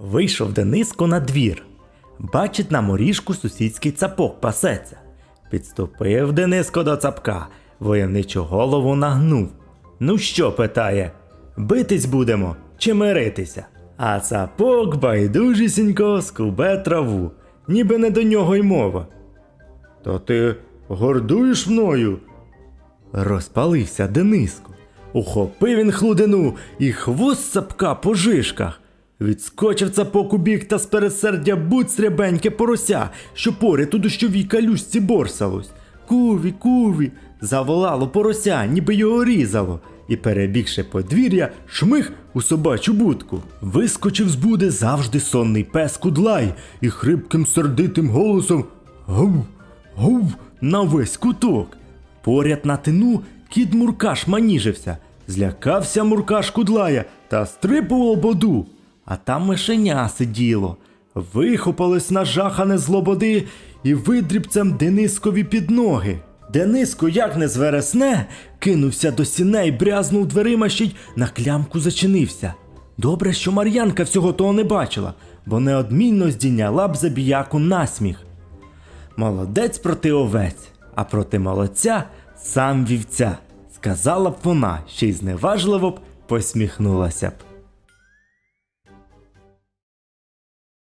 Вийшов Дениско на двір. Бачить на моріжку сусідський цапок пасеться. Підступив Дениско до цапка, войовничу голову нагнув. Ну що, питає, битись будемо чи миритися? А цапок байдужісінько скубе траву, ніби не до нього й мова. Та ти гордуєш мною? Розпалився Дениско. Ухопив він хлудину і хвост цапка по жишках. Відскочив цапок у та з пересердя будь срябеньке порося, що поряд у дощовій калюшці борсалось. Куві, куві, заволало порося, ніби його різало, і, перебігши подвір'я, шмих у собачу будку. Вискочив з буди завжди сонний пес кудлай і хрипким сердитим голосом гув, гув на весь куток. Поряд на тину кіт Муркаш маніжився, злякався Муркаш кудлая та стрипав ободу. А там мишеня сиділо, вихопалось нажахане з лободи і видрібцем Денискові під ноги. Дениско, як не звересне, кинувся до сіней, брязнув дверима ще й на клямку зачинився. Добре, що Мар'янка всього того не бачила, бо неодмінно здійняла б забіяку насміх. Молодець проти овець, а проти молодця сам вівця, сказала б вона, ще й зневажливо б посміхнулася б.